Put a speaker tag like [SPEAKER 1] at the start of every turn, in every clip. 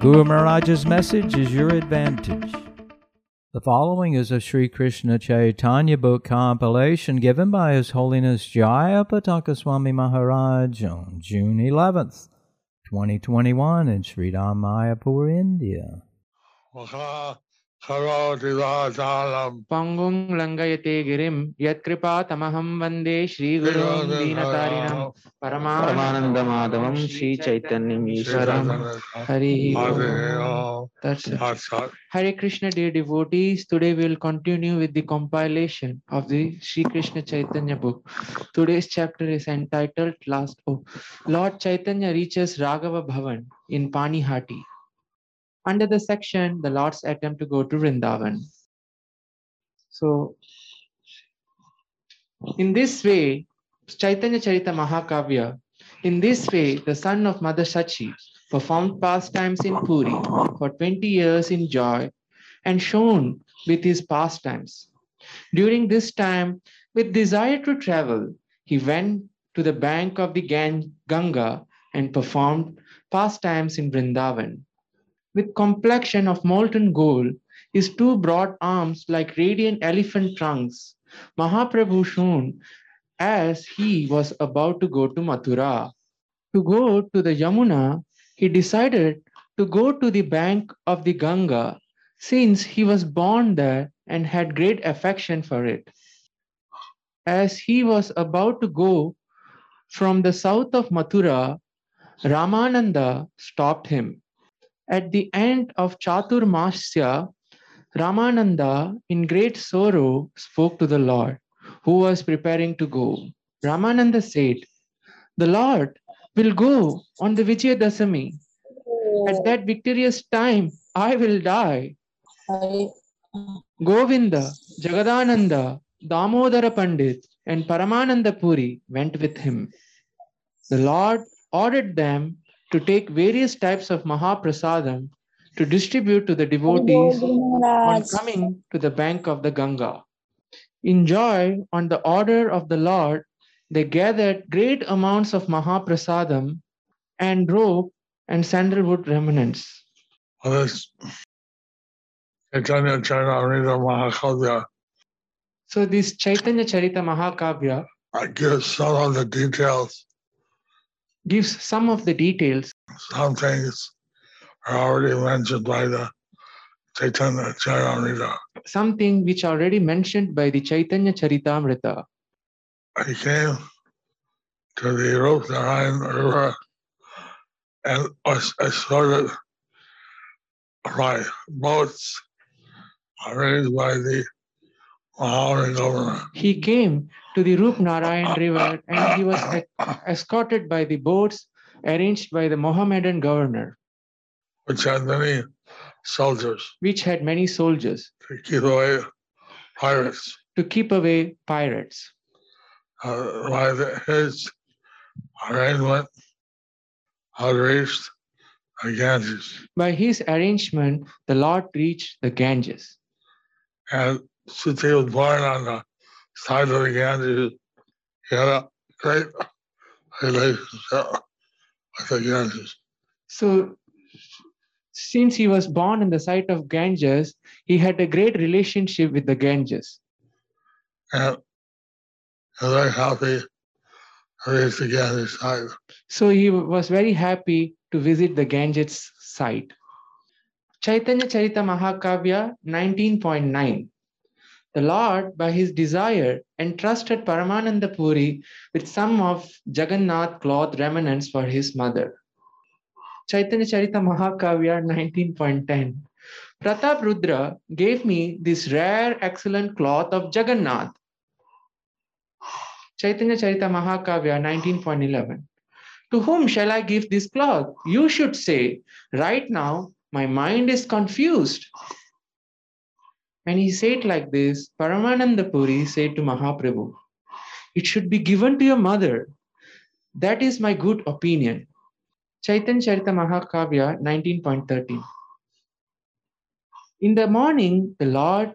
[SPEAKER 1] Guru Maharaj's message is your advantage. The following is a Sri Krishna Chaitanya book compilation given by His Holiness Jaya Pataka Swami Maharaj on June 11th, 2021 in Sri Mayapur, India.
[SPEAKER 2] पंगुं लंगयते गिरिं यत्कृपा तमहं वंदे श्रीगुरुं दीनतारिणं परमानन्दमाधवं श्रीचैतन्यम् ईश्वरं Hare Krishna dear devotees today we will continue with the compilation of the Shri Krishna Chaitanya book today's chapter is entitled last book Lord Chaitanya reaches Raghav Bhavan in Panihati Under the section, the Lord's attempt to go to Vrindavan. So, in this way, Chaitanya Charita Mahakavya, in this way, the son of Mother Sachi performed pastimes in Puri for 20 years in joy and shone with his pastimes. During this time, with desire to travel, he went to the bank of the Ganga and performed pastimes in Vrindavan. With complexion of molten gold, his two broad arms like radiant elephant trunks, Mahaprabhu shone as he was about to go to Mathura. To go to the Yamuna, he decided to go to the bank of the Ganga since he was born there and had great affection for it. As he was about to go from the south of Mathura, Ramananda stopped him. At the end of Chaturmasya, Ramananda, in great sorrow, spoke to the Lord, who was preparing to go. Ramananda said, The Lord will go on the Vijayadasami. At that victorious time, I will die. Govinda, Jagadananda, Damodara Pandit, and Paramananda Puri went with him. The Lord ordered them to take various types of Mahaprasadam to distribute to the devotees on coming to the bank of the Ganga. In joy, on the order of the Lord, they gathered great amounts of Mahaprasadam and rope and sandalwood remnants.
[SPEAKER 3] This Chaitanya Charitamrita Mahakavya
[SPEAKER 2] So, this Chaitanya Charita Mahakavya
[SPEAKER 3] I give some of the details.
[SPEAKER 2] Gives some of the details.
[SPEAKER 3] Some things are already mentioned by the Chaitanya Charitamrita.
[SPEAKER 2] something which already mentioned by the Chaitanya Charitamrita.
[SPEAKER 3] I came to the Rupnarayan River and was escorted by boats arranged by the Maharani governor.
[SPEAKER 2] He came to the Rup Narayan river and he was escorted by the boats arranged by the Mohammedan governor,
[SPEAKER 3] which had many soldiers
[SPEAKER 2] which had many soldiers
[SPEAKER 3] to keep away pirates.
[SPEAKER 2] to keep away pirates.
[SPEAKER 3] Uh, by the, his arrangement, had reached the Ganges.
[SPEAKER 2] By his arrangement, the Lord reached the Ganges.
[SPEAKER 3] And he was born on the side of the Ganges, he had a great relationship with the Ganges.
[SPEAKER 2] So, since he was born in the site of Ganges, he had a great relationship with the Ganges.
[SPEAKER 3] And very happy to reach the Ganges side.
[SPEAKER 2] So he was very happy to visit the Ganges site. Chaitanya Charita Mahakavya 19.9. The Lord, by his desire, entrusted Paramananda Puri with some of Jagannath cloth remnants for his mother. Chaitanya Charita Mahakavya 19.10. Pratap Rudra gave me this rare, excellent cloth of Jagannath. Chaitanya Charita Mahakavya 19.11. To whom shall I give this cloth? You should say, Right now, My mind is confused. When he said like this, Paramananda Puri said to Mahaprabhu, It should be given to your mother. That is my good opinion. Chaitanya Charita Mahakavya 19.13. In the morning, the Lord,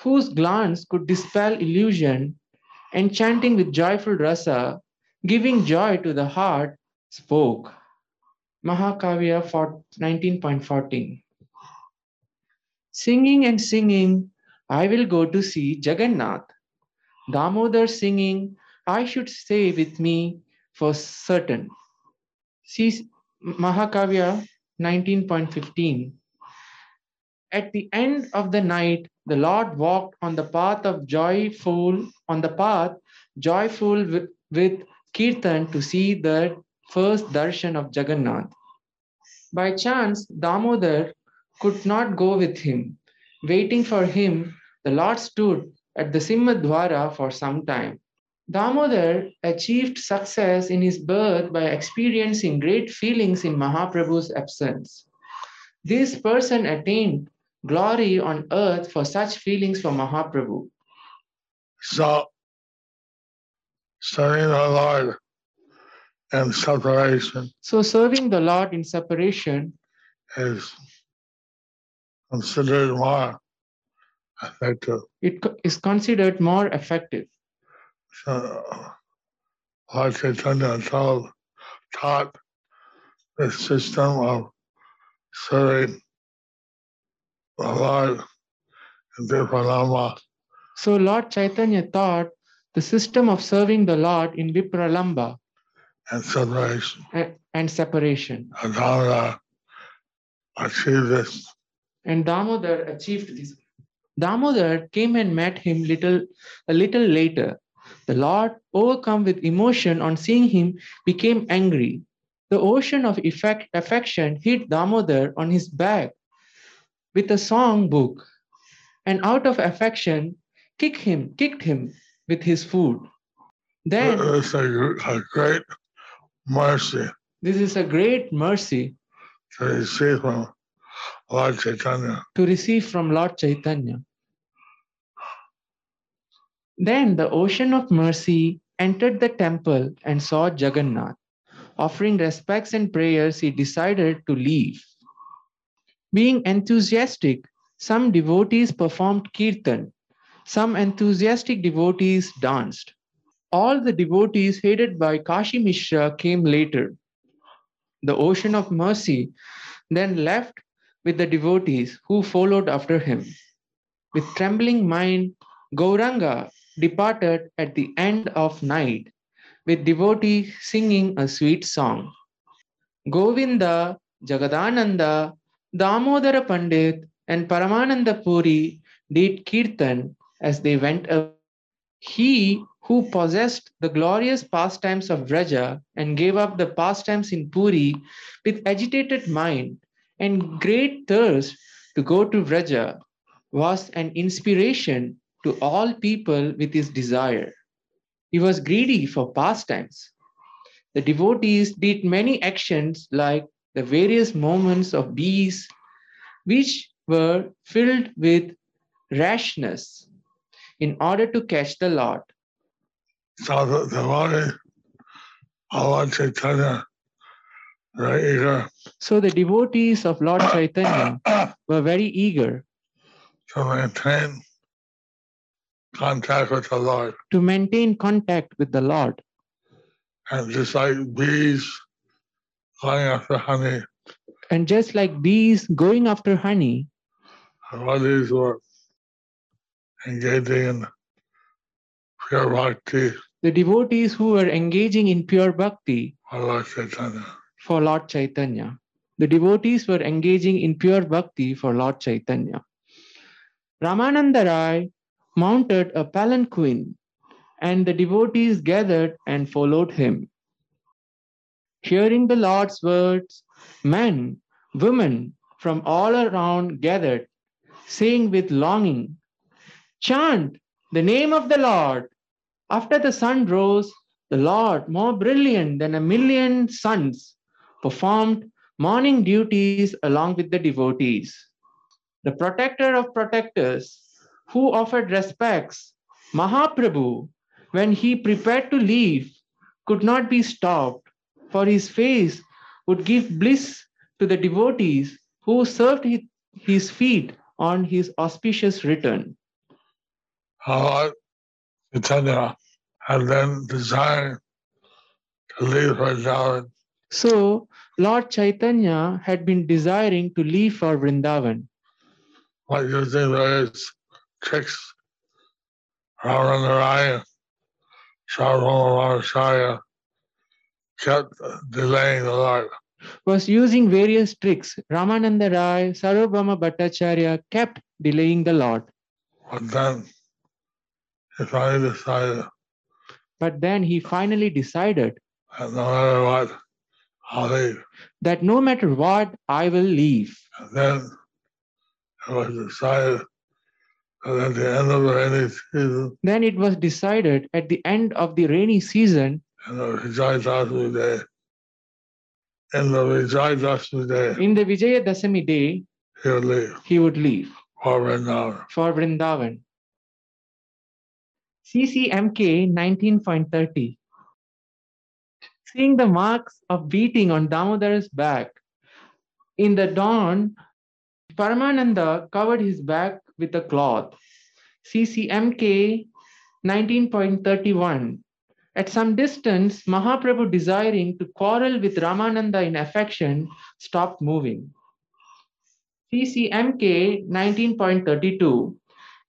[SPEAKER 2] whose glance could dispel illusion, enchanting with joyful rasa, giving joy to the heart, spoke. Mahakavya 19.14. Singing and singing, I will go to see Jagannath. Damodar singing, I should stay with me for certain. See Mahakavya 19.15. At the end of the night, the Lord walked on the path of joyful, on the path joyful with, with Kirtan to see the first darshan of Jagannath. By chance, Damodar could not go with him. Waiting for him, the Lord stood at the Simhadwara for some time. Damodar achieved success in his birth by experiencing great feelings in Mahaprabhu's absence. This person attained glory on earth for such feelings for Mahaprabhu.
[SPEAKER 3] So, serving the Lord and separation
[SPEAKER 2] So, serving the Lord in separation
[SPEAKER 3] is considered more effective.
[SPEAKER 2] it is considered more effective.
[SPEAKER 3] So, Lord Chaitanya told, taught the system of serving the Lord in Vipralamba
[SPEAKER 2] So, Lord Chaitanya taught the system of serving the Lord in Vipralamba
[SPEAKER 3] and separation.
[SPEAKER 2] a- and separation.
[SPEAKER 3] And Damodar achieved this.
[SPEAKER 2] And Damodar achieved this. Damodar came and met him little a little later. The Lord, overcome with emotion on seeing him, became angry. The ocean of effect, affection hit Damodar on his back with a song book, and out of affection, kicked him, kicked him with his food. Then uh,
[SPEAKER 3] It's a, a great mercy
[SPEAKER 2] this is a great mercy
[SPEAKER 3] to receive from Lord Chaitanya.
[SPEAKER 2] to receive from Lord Chaitanya. Then the ocean of mercy entered the temple and saw Jagannath. Offering respects and prayers, he decided to leave. Being enthusiastic, some devotees performed kirtan, some enthusiastic devotees danced. All the devotees headed by Kashi Mishra came later. The ocean of mercy then left with the devotees who followed after him. With trembling mind, Gauranga departed at the end of night, with devotees singing a sweet song. Govinda, Jagadananda, Damodara Pandit, and Paramananda Puri did kirtan as they went. He who possessed the glorious pastimes of Vraja and gave up the pastimes in Puri with agitated mind and great thirst to go to Vraja was an inspiration to all people with his desire. He was greedy for pastimes. The devotees did many actions like the various moments of bees, which were filled with rashness in order to catch the Lord.
[SPEAKER 3] So the devotee Lord Chaitanya
[SPEAKER 2] So the devotees of Lord Chaitanya were very eager
[SPEAKER 3] maintain contact with the Lord.
[SPEAKER 2] to maintain contact with the Lord.
[SPEAKER 3] And just like bees going after honey,
[SPEAKER 2] And just like bees going after honey,
[SPEAKER 3] devotees were engaging in pure bhakti
[SPEAKER 2] the devotees who were engaging in pure bhakti
[SPEAKER 3] Lord Chaitanya.
[SPEAKER 2] For Lord Chaitanya. The devotees were engaging in pure bhakti for Lord Chaitanya. Ramananda Rai mounted a palanquin and the devotees gathered and followed him. Hearing the Lord's words, men, women from all around gathered, saying with longing, Chant the name of the Lord. After the sun rose, the Lord, more brilliant than a million suns, performed morning duties along with the devotees. The protector of protectors, who offered respects, Mahaprabhu, when he prepared to leave, could not be stopped, for his face would give bliss to the devotees who served his, feet on his auspicious return.
[SPEAKER 3] Lord Chaitanya had then designed to leave Vrindavan,
[SPEAKER 2] So, Lord Chaitanya had been desiring to leave for Vrindavan,
[SPEAKER 3] but using various tricks, Sarvamacharya kept delaying the Lord.
[SPEAKER 2] was using various tricks. Ramananda Rai, Sarvabhauma Bhattacharya kept delaying the Lord.
[SPEAKER 3] But then he finally decided.
[SPEAKER 2] But then he finally decided.
[SPEAKER 3] No matter what,
[SPEAKER 2] That no matter what, I will leave.
[SPEAKER 3] And then it was decided that at the end of the rainy season,
[SPEAKER 2] Then it was decided at the end of the rainy season,
[SPEAKER 3] in the Vijay Dasmi day, in the Vijay Dasmi day,
[SPEAKER 2] in the Vijayadasami day,
[SPEAKER 3] he would leave
[SPEAKER 2] he would leave
[SPEAKER 3] for Vrindavan.
[SPEAKER 2] for Vrindavan. CCMK 19.30 Seeing the marks of beating on Damodar's back, in the dawn, Paramananda covered his back with a cloth. CCMK 19.31 At some distance, Mahaprabhu, desiring to quarrel with Ramananda in affection, stopped moving. CCMK 19.32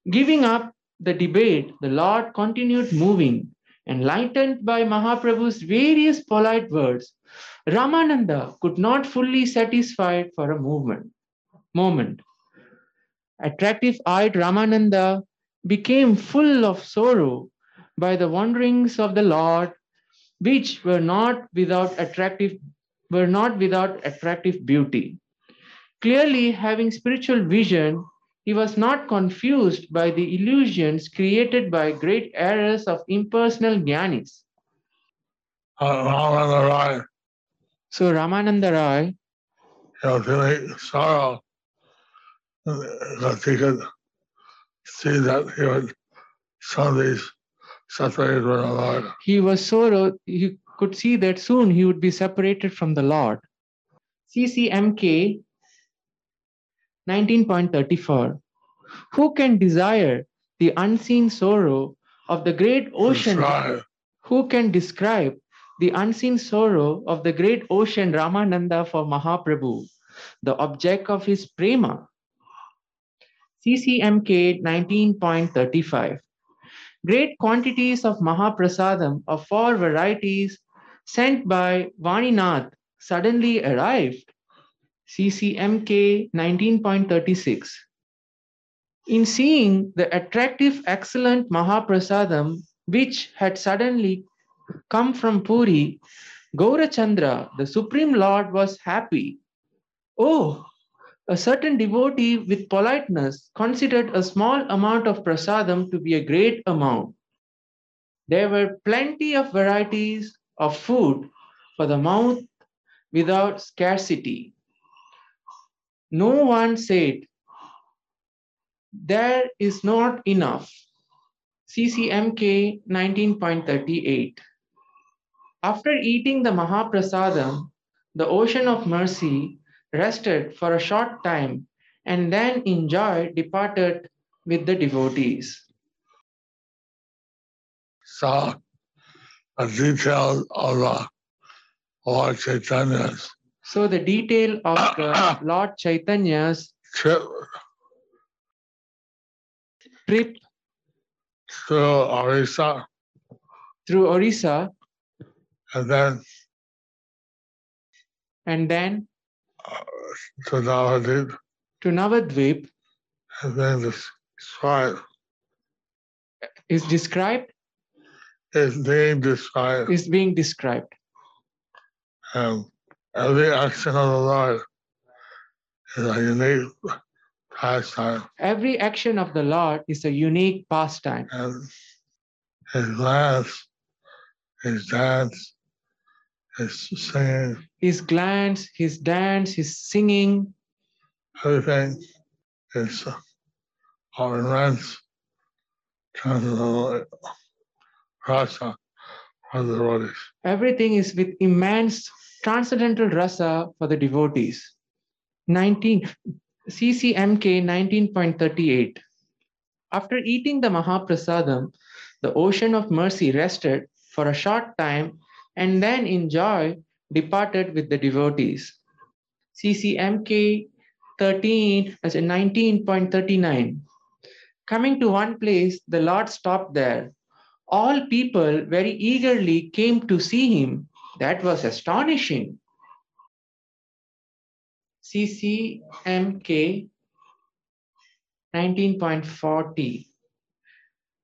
[SPEAKER 2] Giving up the debate, the Lord continued moving, enlightened by Mahaprabhu's various polite words. Ramananda could not fully satisfied for a movement, moment. Attractive-eyed Ramananda became full of sorrow by the wanderings of the Lord, which were not without attractive, were not without attractive beauty. Clearly, having spiritual vision, he was not confused by the illusions created by great errors of impersonal jnanis.
[SPEAKER 3] Ramananda Rai,
[SPEAKER 2] So Ramananda Rai,
[SPEAKER 3] you know, feeling sorrow that he could see that he would someday separated from the Lord.
[SPEAKER 2] he was sorrow, he could see that soon he would be separated from the Lord. CCMK 19.34 Who can desire the unseen sorrow of the great ocean? Who can describe the unseen sorrow of the great ocean Ramananda for Mahaprabhu, the object of his prema? CCMK 19.35 Great quantities of Mahaprasadam of four varieties sent by Vaninath suddenly arrived. CCMK 19.36 In seeing the attractive, excellent Mahaprasadam which had suddenly come from Puri, Gaurachandra, the Supreme Lord, was happy. Oh, a certain devotee with politeness considered a small amount of prasadam to be a great amount. There were plenty of varieties of food for the mouth without scarcity. No one said, There is not enough. CCMK 19.38. After eating the Mahaprasadam, the ocean of mercy rested for a short time and then in joy departed with the devotees.
[SPEAKER 3] of the Lord Chaitanya's
[SPEAKER 2] So the detail of the Lord Chaitanya's
[SPEAKER 3] trip to Orissa.
[SPEAKER 2] through Orissa.
[SPEAKER 3] And then
[SPEAKER 2] and then uh,
[SPEAKER 3] to Navadip
[SPEAKER 2] to Navadvip
[SPEAKER 3] and then described
[SPEAKER 2] is described,
[SPEAKER 3] is being described.
[SPEAKER 2] is being described.
[SPEAKER 3] and every action of the Lord is a unique pastime.
[SPEAKER 2] Every action of the Lord is a unique pastime.
[SPEAKER 3] and his glance, his dance, his singing,
[SPEAKER 2] his glance, his dance, his singing,
[SPEAKER 3] everything is all immense transcendental rasa for the devotees.
[SPEAKER 2] everything is with immense transcendental rasa for the devotees. 19 CCMK 19.38. After eating the Mahaprasadam, the ocean of mercy rested for a short time and then in joy departed with the devotees. CCMK 13 as in 19.39. Coming to one place, the Lord stopped there. All people very eagerly came to see him. That was astonishing. CCMK 19.40.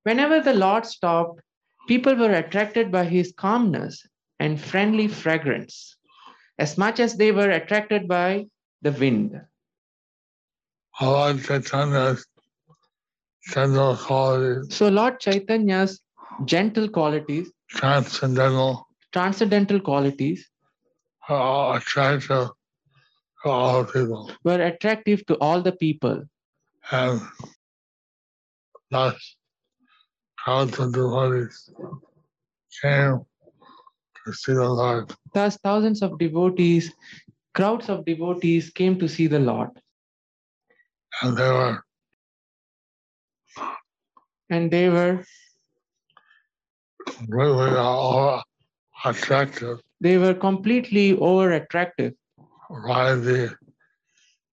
[SPEAKER 2] Whenever the Lord stopped, people were attracted by his calmness and friendly fragrance, as much as they were attracted by the wind.
[SPEAKER 3] Lord Chaitanya's general qualities,
[SPEAKER 2] So, Lord Chaitanya's gentle qualities,
[SPEAKER 3] transcendental,
[SPEAKER 2] transcendental qualities, ah,
[SPEAKER 3] are all attractive to all people.
[SPEAKER 2] were attractive to all the people.
[SPEAKER 3] And thus, crowds of devotees came to see the Lord.
[SPEAKER 2] Thus, thousands of devotees, crowds of devotees came to see the Lord,
[SPEAKER 3] And they were
[SPEAKER 2] and they were
[SPEAKER 3] really all attracted
[SPEAKER 2] they were completely over attractive
[SPEAKER 3] by the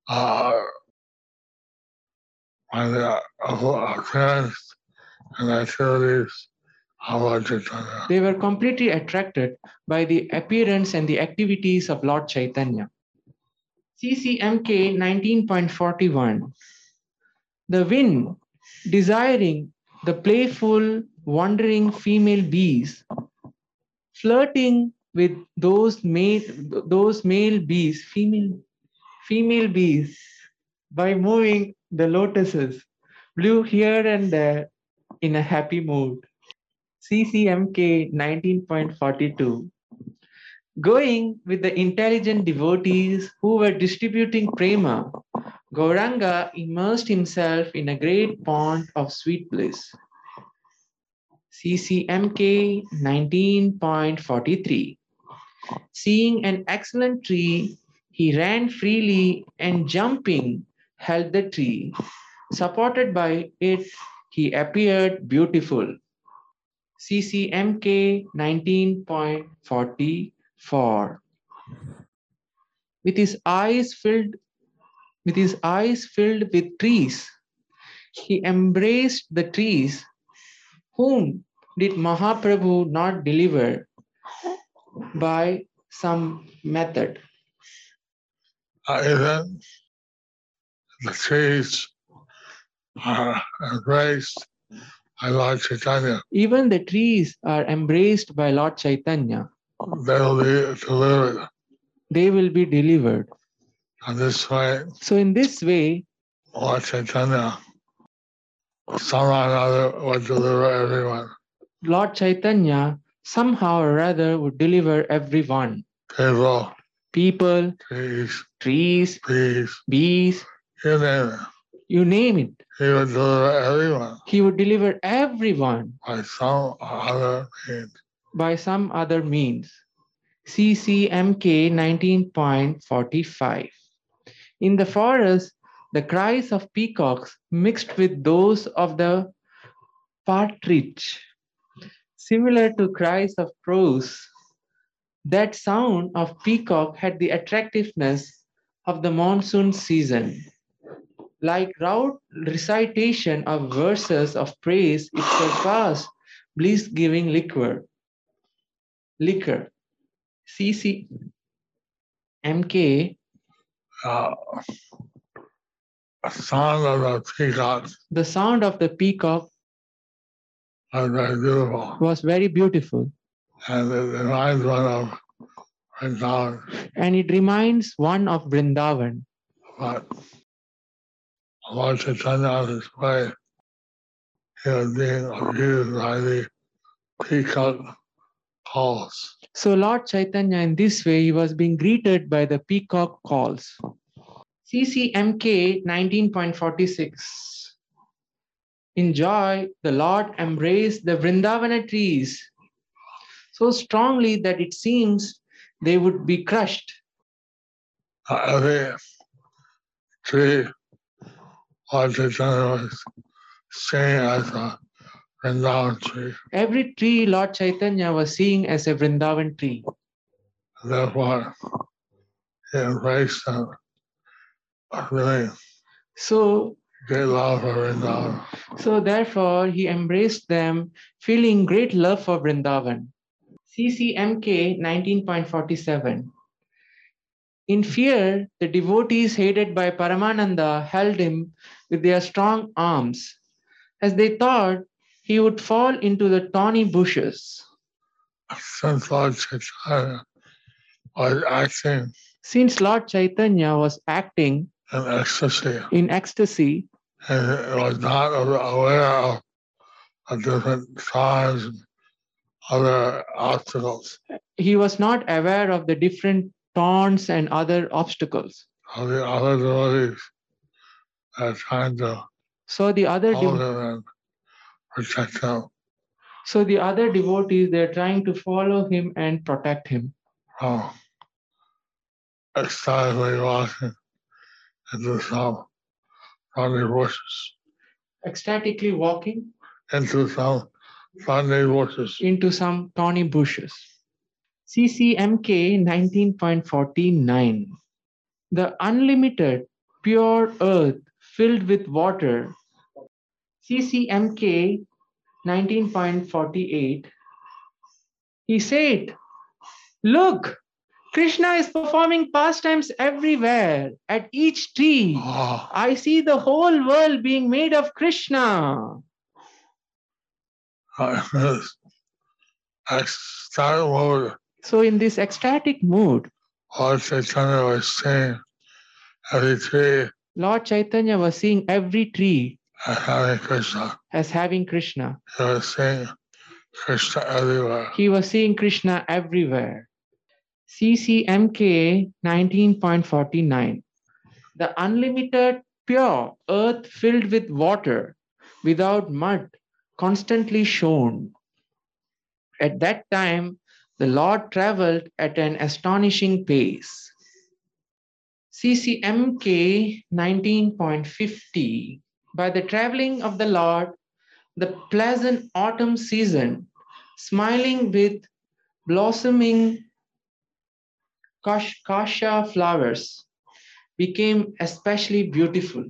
[SPEAKER 3] uh, by the uh, appearance and activities of Lord Chaitanya.
[SPEAKER 2] They were completely attracted by the appearance and the activities of Lord Chaitanya. CCMK 19.41 The wind, desiring the playful, wandering female bees, flirting with those male, those male bees, female, female bees, by moving the lotuses, blew here and there in a happy mood. CCMK 19.42. Going with the intelligent devotees who were distributing prema, Gauranga immersed himself in a great pond of sweet bliss. CCMK 19.43. Seeing an excellent tree, he ran freely and jumping held the tree. Supported by it, he appeared beautiful. CCMK 19.44. With his eyes filled with his eyes filled with trees, he embraced the trees. Whom did Mahaprabhu not deliver by some method?
[SPEAKER 3] Even the trees are embraced by Lord Chaitanya.
[SPEAKER 2] Even the trees are embraced by Lord Chaitanya.
[SPEAKER 3] They will be delivered.
[SPEAKER 2] They will be delivered.
[SPEAKER 3] And this way,
[SPEAKER 2] So, in this way,
[SPEAKER 3] Lord Chaitanya somehow or other would deliver everyone.
[SPEAKER 2] Lord Chaitanya somehow or rather would deliver everyone
[SPEAKER 3] People,
[SPEAKER 2] people,
[SPEAKER 3] trees,
[SPEAKER 2] trees,
[SPEAKER 3] bees,
[SPEAKER 2] bees,
[SPEAKER 3] you name it.
[SPEAKER 2] you name it.
[SPEAKER 3] He would deliver everyone
[SPEAKER 2] He would deliver everyone
[SPEAKER 3] by some other means.
[SPEAKER 2] by some other means. CCMK 19.45. In the forest, the cries of peacocks mixed with those of the partridge, similar to cries of crows. That sound of peacock had the attractiveness of the monsoon season. Like loud recitation of verses of praise, it surpassed bliss-giving liquor. Liquor. CC MK,
[SPEAKER 3] Uh, sound of the peacocks
[SPEAKER 2] the sound of the peacock
[SPEAKER 3] are very beautiful.
[SPEAKER 2] was very beautiful
[SPEAKER 3] And it reminds one of Vrindavan.
[SPEAKER 2] and it reminds one of Vrindavan.
[SPEAKER 3] But Lord Chaitanya on his way, he was being abused by the peacock calls.
[SPEAKER 2] So Lord Chaitanya, in this way, he was being greeted by the peacock calls. CCMK 19.46. In joy, the Lord embraced the Vrindavana trees so strongly that it seems they would be crushed.
[SPEAKER 3] Every tree Lord Chaitanya was seeing as a Vrindavan tree.
[SPEAKER 2] Every tree Lord Chaitanya was seeing as a Vrindavan tree.
[SPEAKER 3] Therefore, he embraced them. Really
[SPEAKER 2] So,
[SPEAKER 3] great love for Vrindavan.
[SPEAKER 2] so therefore, he embraced them, feeling great love for Vrindavan. CCMK 19.47. In fear, the devotees headed by Paramananda held him with their strong arms, as they thought he would fall into the thorny bushes.
[SPEAKER 3] Since Lord Chaitanya was acting
[SPEAKER 2] Since Lord Chaitanya was acting
[SPEAKER 3] in ecstasy
[SPEAKER 2] in ecstasy,
[SPEAKER 3] and was not aware of the different tribes and other obstacles
[SPEAKER 2] he was not aware of the different taunts and other obstacles.
[SPEAKER 3] of the other devotees that are trying to
[SPEAKER 2] So the other
[SPEAKER 3] hold
[SPEAKER 2] dev-
[SPEAKER 3] him and protect him
[SPEAKER 2] so the other devotees they're trying to follow him and protect him.
[SPEAKER 3] from ecstatically walking into some funny bushes,
[SPEAKER 2] ecstatically walking
[SPEAKER 3] into some funny bushes.
[SPEAKER 2] into some thorny bushes. CCMK 19.49. The unlimited pure earth filled with water. CCMK 19.48. He said, Look, Krishna is performing pastimes everywhere, at each tree.
[SPEAKER 3] Oh,
[SPEAKER 2] I see the whole world being made of Krishna.
[SPEAKER 3] Ah, ecstatic mode,
[SPEAKER 2] So, in this ecstatic mood,
[SPEAKER 3] Lord Chaitanya was seeing every tree
[SPEAKER 2] Lord Chaitanya was seeing every tree
[SPEAKER 3] as having Krishna.
[SPEAKER 2] as having Krishna.
[SPEAKER 3] He was seeing Krishna everywhere.
[SPEAKER 2] He was seeing Krishna everywhere. CCMK 19.49. The unlimited pure earth filled with water without mud constantly shone. At that time, the Lord traveled at an astonishing pace. CCMK 19.50. By the traveling of the Lord, the pleasant autumn season, smiling with blossoming kasha flowers, became especially beautiful.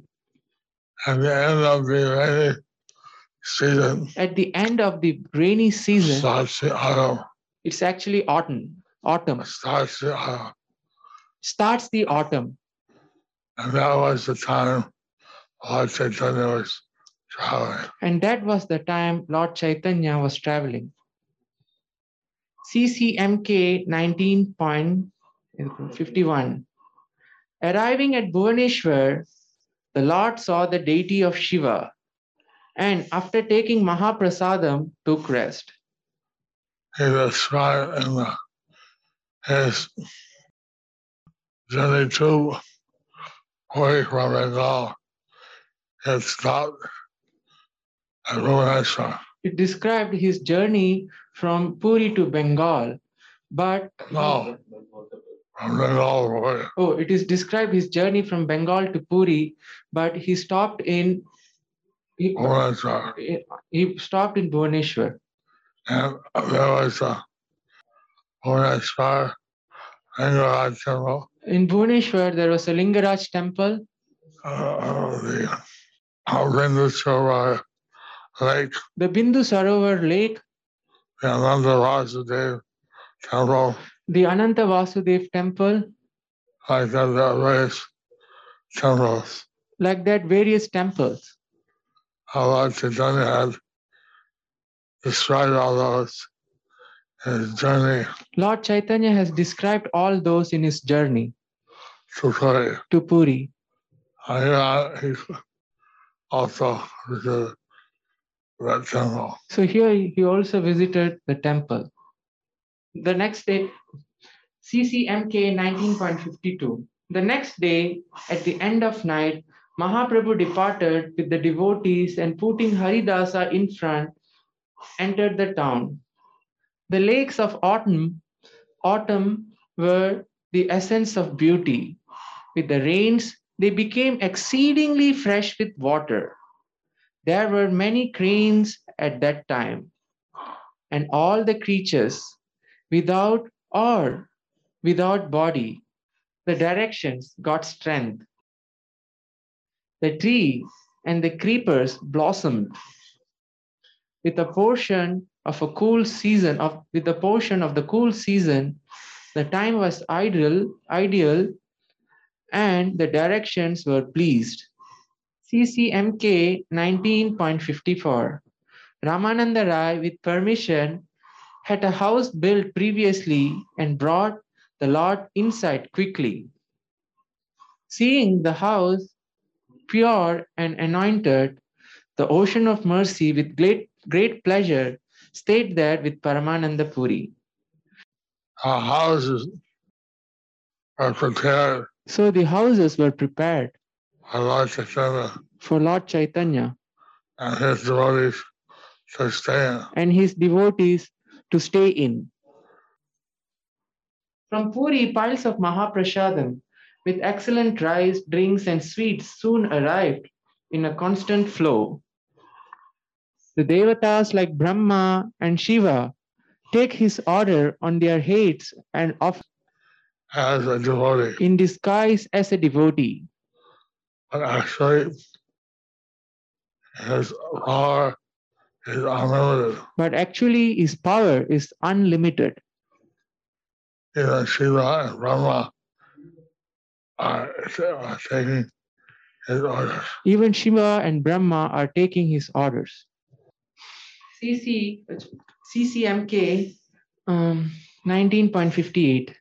[SPEAKER 3] At the end of the rainy season,
[SPEAKER 2] At the end of the rainy season,
[SPEAKER 3] starts autumn.
[SPEAKER 2] it's actually autumn. Autumn
[SPEAKER 3] Starts the autumn.
[SPEAKER 2] starts the autumn,
[SPEAKER 3] And that was the time Lord Chaitanya was traveling.
[SPEAKER 2] and that was the time Lord Chaitanya was traveling. CCMK 19.51. Arriving at Bhuvaneshwar, the Lord saw the deity of Shiva and after taking Mahaprasadam, took rest.
[SPEAKER 3] He described in the, his journey to away from Bengal. He stopped at Bhubaneswar.
[SPEAKER 2] It described his journey from Puri to Bengal, but
[SPEAKER 3] No, from Bengal away.
[SPEAKER 2] Oh, it is described his journey from Bengal to Puri, but he stopped in he, he stopped in Bhuvaneshwar.
[SPEAKER 3] And there was a Lingaraj temple.
[SPEAKER 2] In Bhuvaneshwar, there was a Lingaraj temple,
[SPEAKER 3] uh, the Arvindaswara Lake,
[SPEAKER 2] the Bindu Sarovar Lake,
[SPEAKER 3] the Ananta Vasudev Temple,
[SPEAKER 2] the Ananta Vasudev temple,
[SPEAKER 3] like that, there various temples.
[SPEAKER 2] like that, various temples.
[SPEAKER 3] How Lord Chaitanya had described all those in his journey
[SPEAKER 2] Lord Chaitanya has described all those in his journey
[SPEAKER 3] to Puri.
[SPEAKER 2] to Puri.
[SPEAKER 3] And yeah, he also visited that temple.
[SPEAKER 2] So here he also visited the temple. The next day, CCMK 19.52. The next day, at the end of night, Mahaprabhu departed with the devotees and putting Haridasa in front, entered the town. The lakes of autumn, autumn were the essence of beauty. With the rains, they became exceedingly fresh with water. There were many cranes at that time, and all the creatures without or without body, the directions got strength. The trees and the creepers blossomed. With a portion of a cool season of with the portion of the cool season, the time was ideal, ideal, and the directions were pleased. CCMK 19.54. Ramananda Rai, with permission, had a house built previously and brought the Lord inside quickly. Seeing the house pure and anointed, the ocean of mercy with great, great pleasure stayed there with Paramananda Puri.
[SPEAKER 3] Our houses are prepared
[SPEAKER 2] So the houses were prepared
[SPEAKER 3] by Lord Chaitanya
[SPEAKER 2] for Lord Chaitanya
[SPEAKER 3] and his devotees to stay in.
[SPEAKER 2] and his devotees to stay in. From Puri, piles of Mahaprasadam with excellent rice, drinks, and sweets soon arrived in a constant flow. The Devatas like Brahma and Shiva take his order on their heads and of
[SPEAKER 3] as a devotee.
[SPEAKER 2] in disguise as a devotee.
[SPEAKER 3] But actually, his power is unlimited.
[SPEAKER 2] But actually, his power is unlimited.
[SPEAKER 3] Even Shiva and Brahma are, are taking his orders.
[SPEAKER 2] Even Shiva and Brahma are taking his orders. CC, CCMK um, 19.58.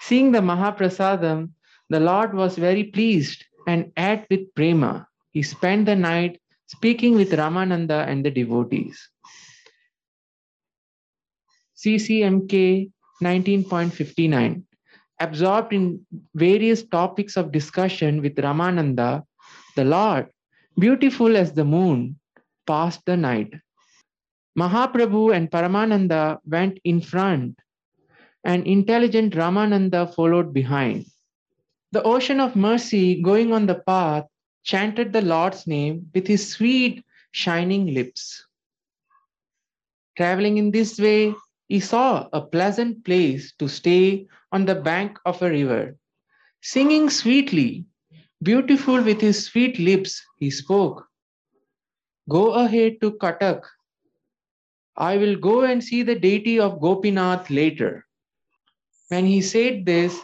[SPEAKER 2] Seeing the Mahaprasadam, the Lord was very pleased and ate with prema. He spent the night speaking with Ramananda and the devotees. CCMK 19.59. Absorbed in various topics of discussion with Ramananda, the Lord, beautiful as the moon, passed the night. Mahaprabhu and Paramananda went in front, and intelligent Ramananda followed behind. The ocean of mercy, going on the path, chanted the Lord's name with his sweet, shining lips. Traveling in this way, he saw a pleasant place to stay on the bank of a river. Singing sweetly, beautiful with his sweet lips, he spoke. Go ahead to Katak. I will go and see the deity of Gopinath later. When he said this,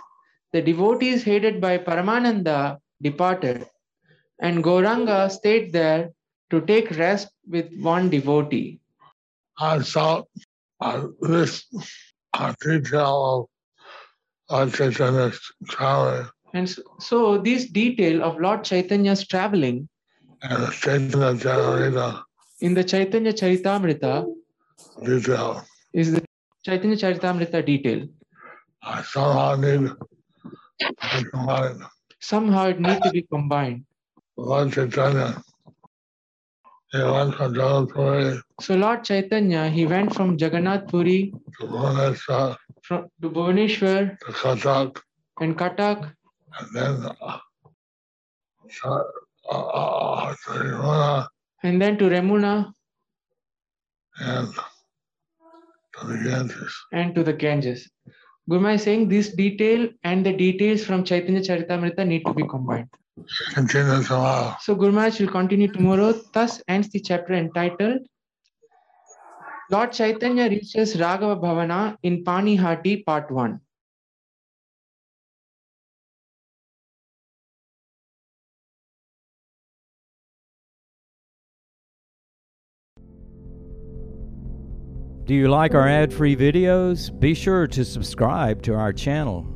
[SPEAKER 2] the devotees headed by Paramananda departed, and Gauranga stayed there to take rest with one devotee.
[SPEAKER 3] Saw uh, this uh, detail of uh, Chaitanya's traveling
[SPEAKER 2] And so, so this detail of Lord Chaitanya's traveling
[SPEAKER 3] and the Chaitanya
[SPEAKER 2] in the Chaitanya Charitamrita
[SPEAKER 3] detail.
[SPEAKER 2] is the Chaitanya Charitamrita detail.
[SPEAKER 3] I somehow need to combine
[SPEAKER 2] Somehow it needs to be combined.
[SPEAKER 3] Lord Chaitanya. He went from Jagannath
[SPEAKER 2] So Lord Chaitanya, he went from Jagannath Puri
[SPEAKER 3] to Bhubaneswar
[SPEAKER 2] from, to Bhubaneswar
[SPEAKER 3] to Katak
[SPEAKER 2] and Katak
[SPEAKER 3] and then uh, uh, uh, to Yamuna
[SPEAKER 2] and then to Remuna
[SPEAKER 3] and to the Ganges.
[SPEAKER 2] and to the Ganges. Gurma is saying this detail and the details from Chaitanya Charitamrita need to be combined.
[SPEAKER 3] Continue tomorrow.
[SPEAKER 2] So Gurmaharaj will continue tomorrow. Thus ends the chapter entitled Lord Chaitanya reaches Raghava Bhavana in Panihati Part 1.
[SPEAKER 1] Do you like our ad free videos? Be sure to subscribe to our channel.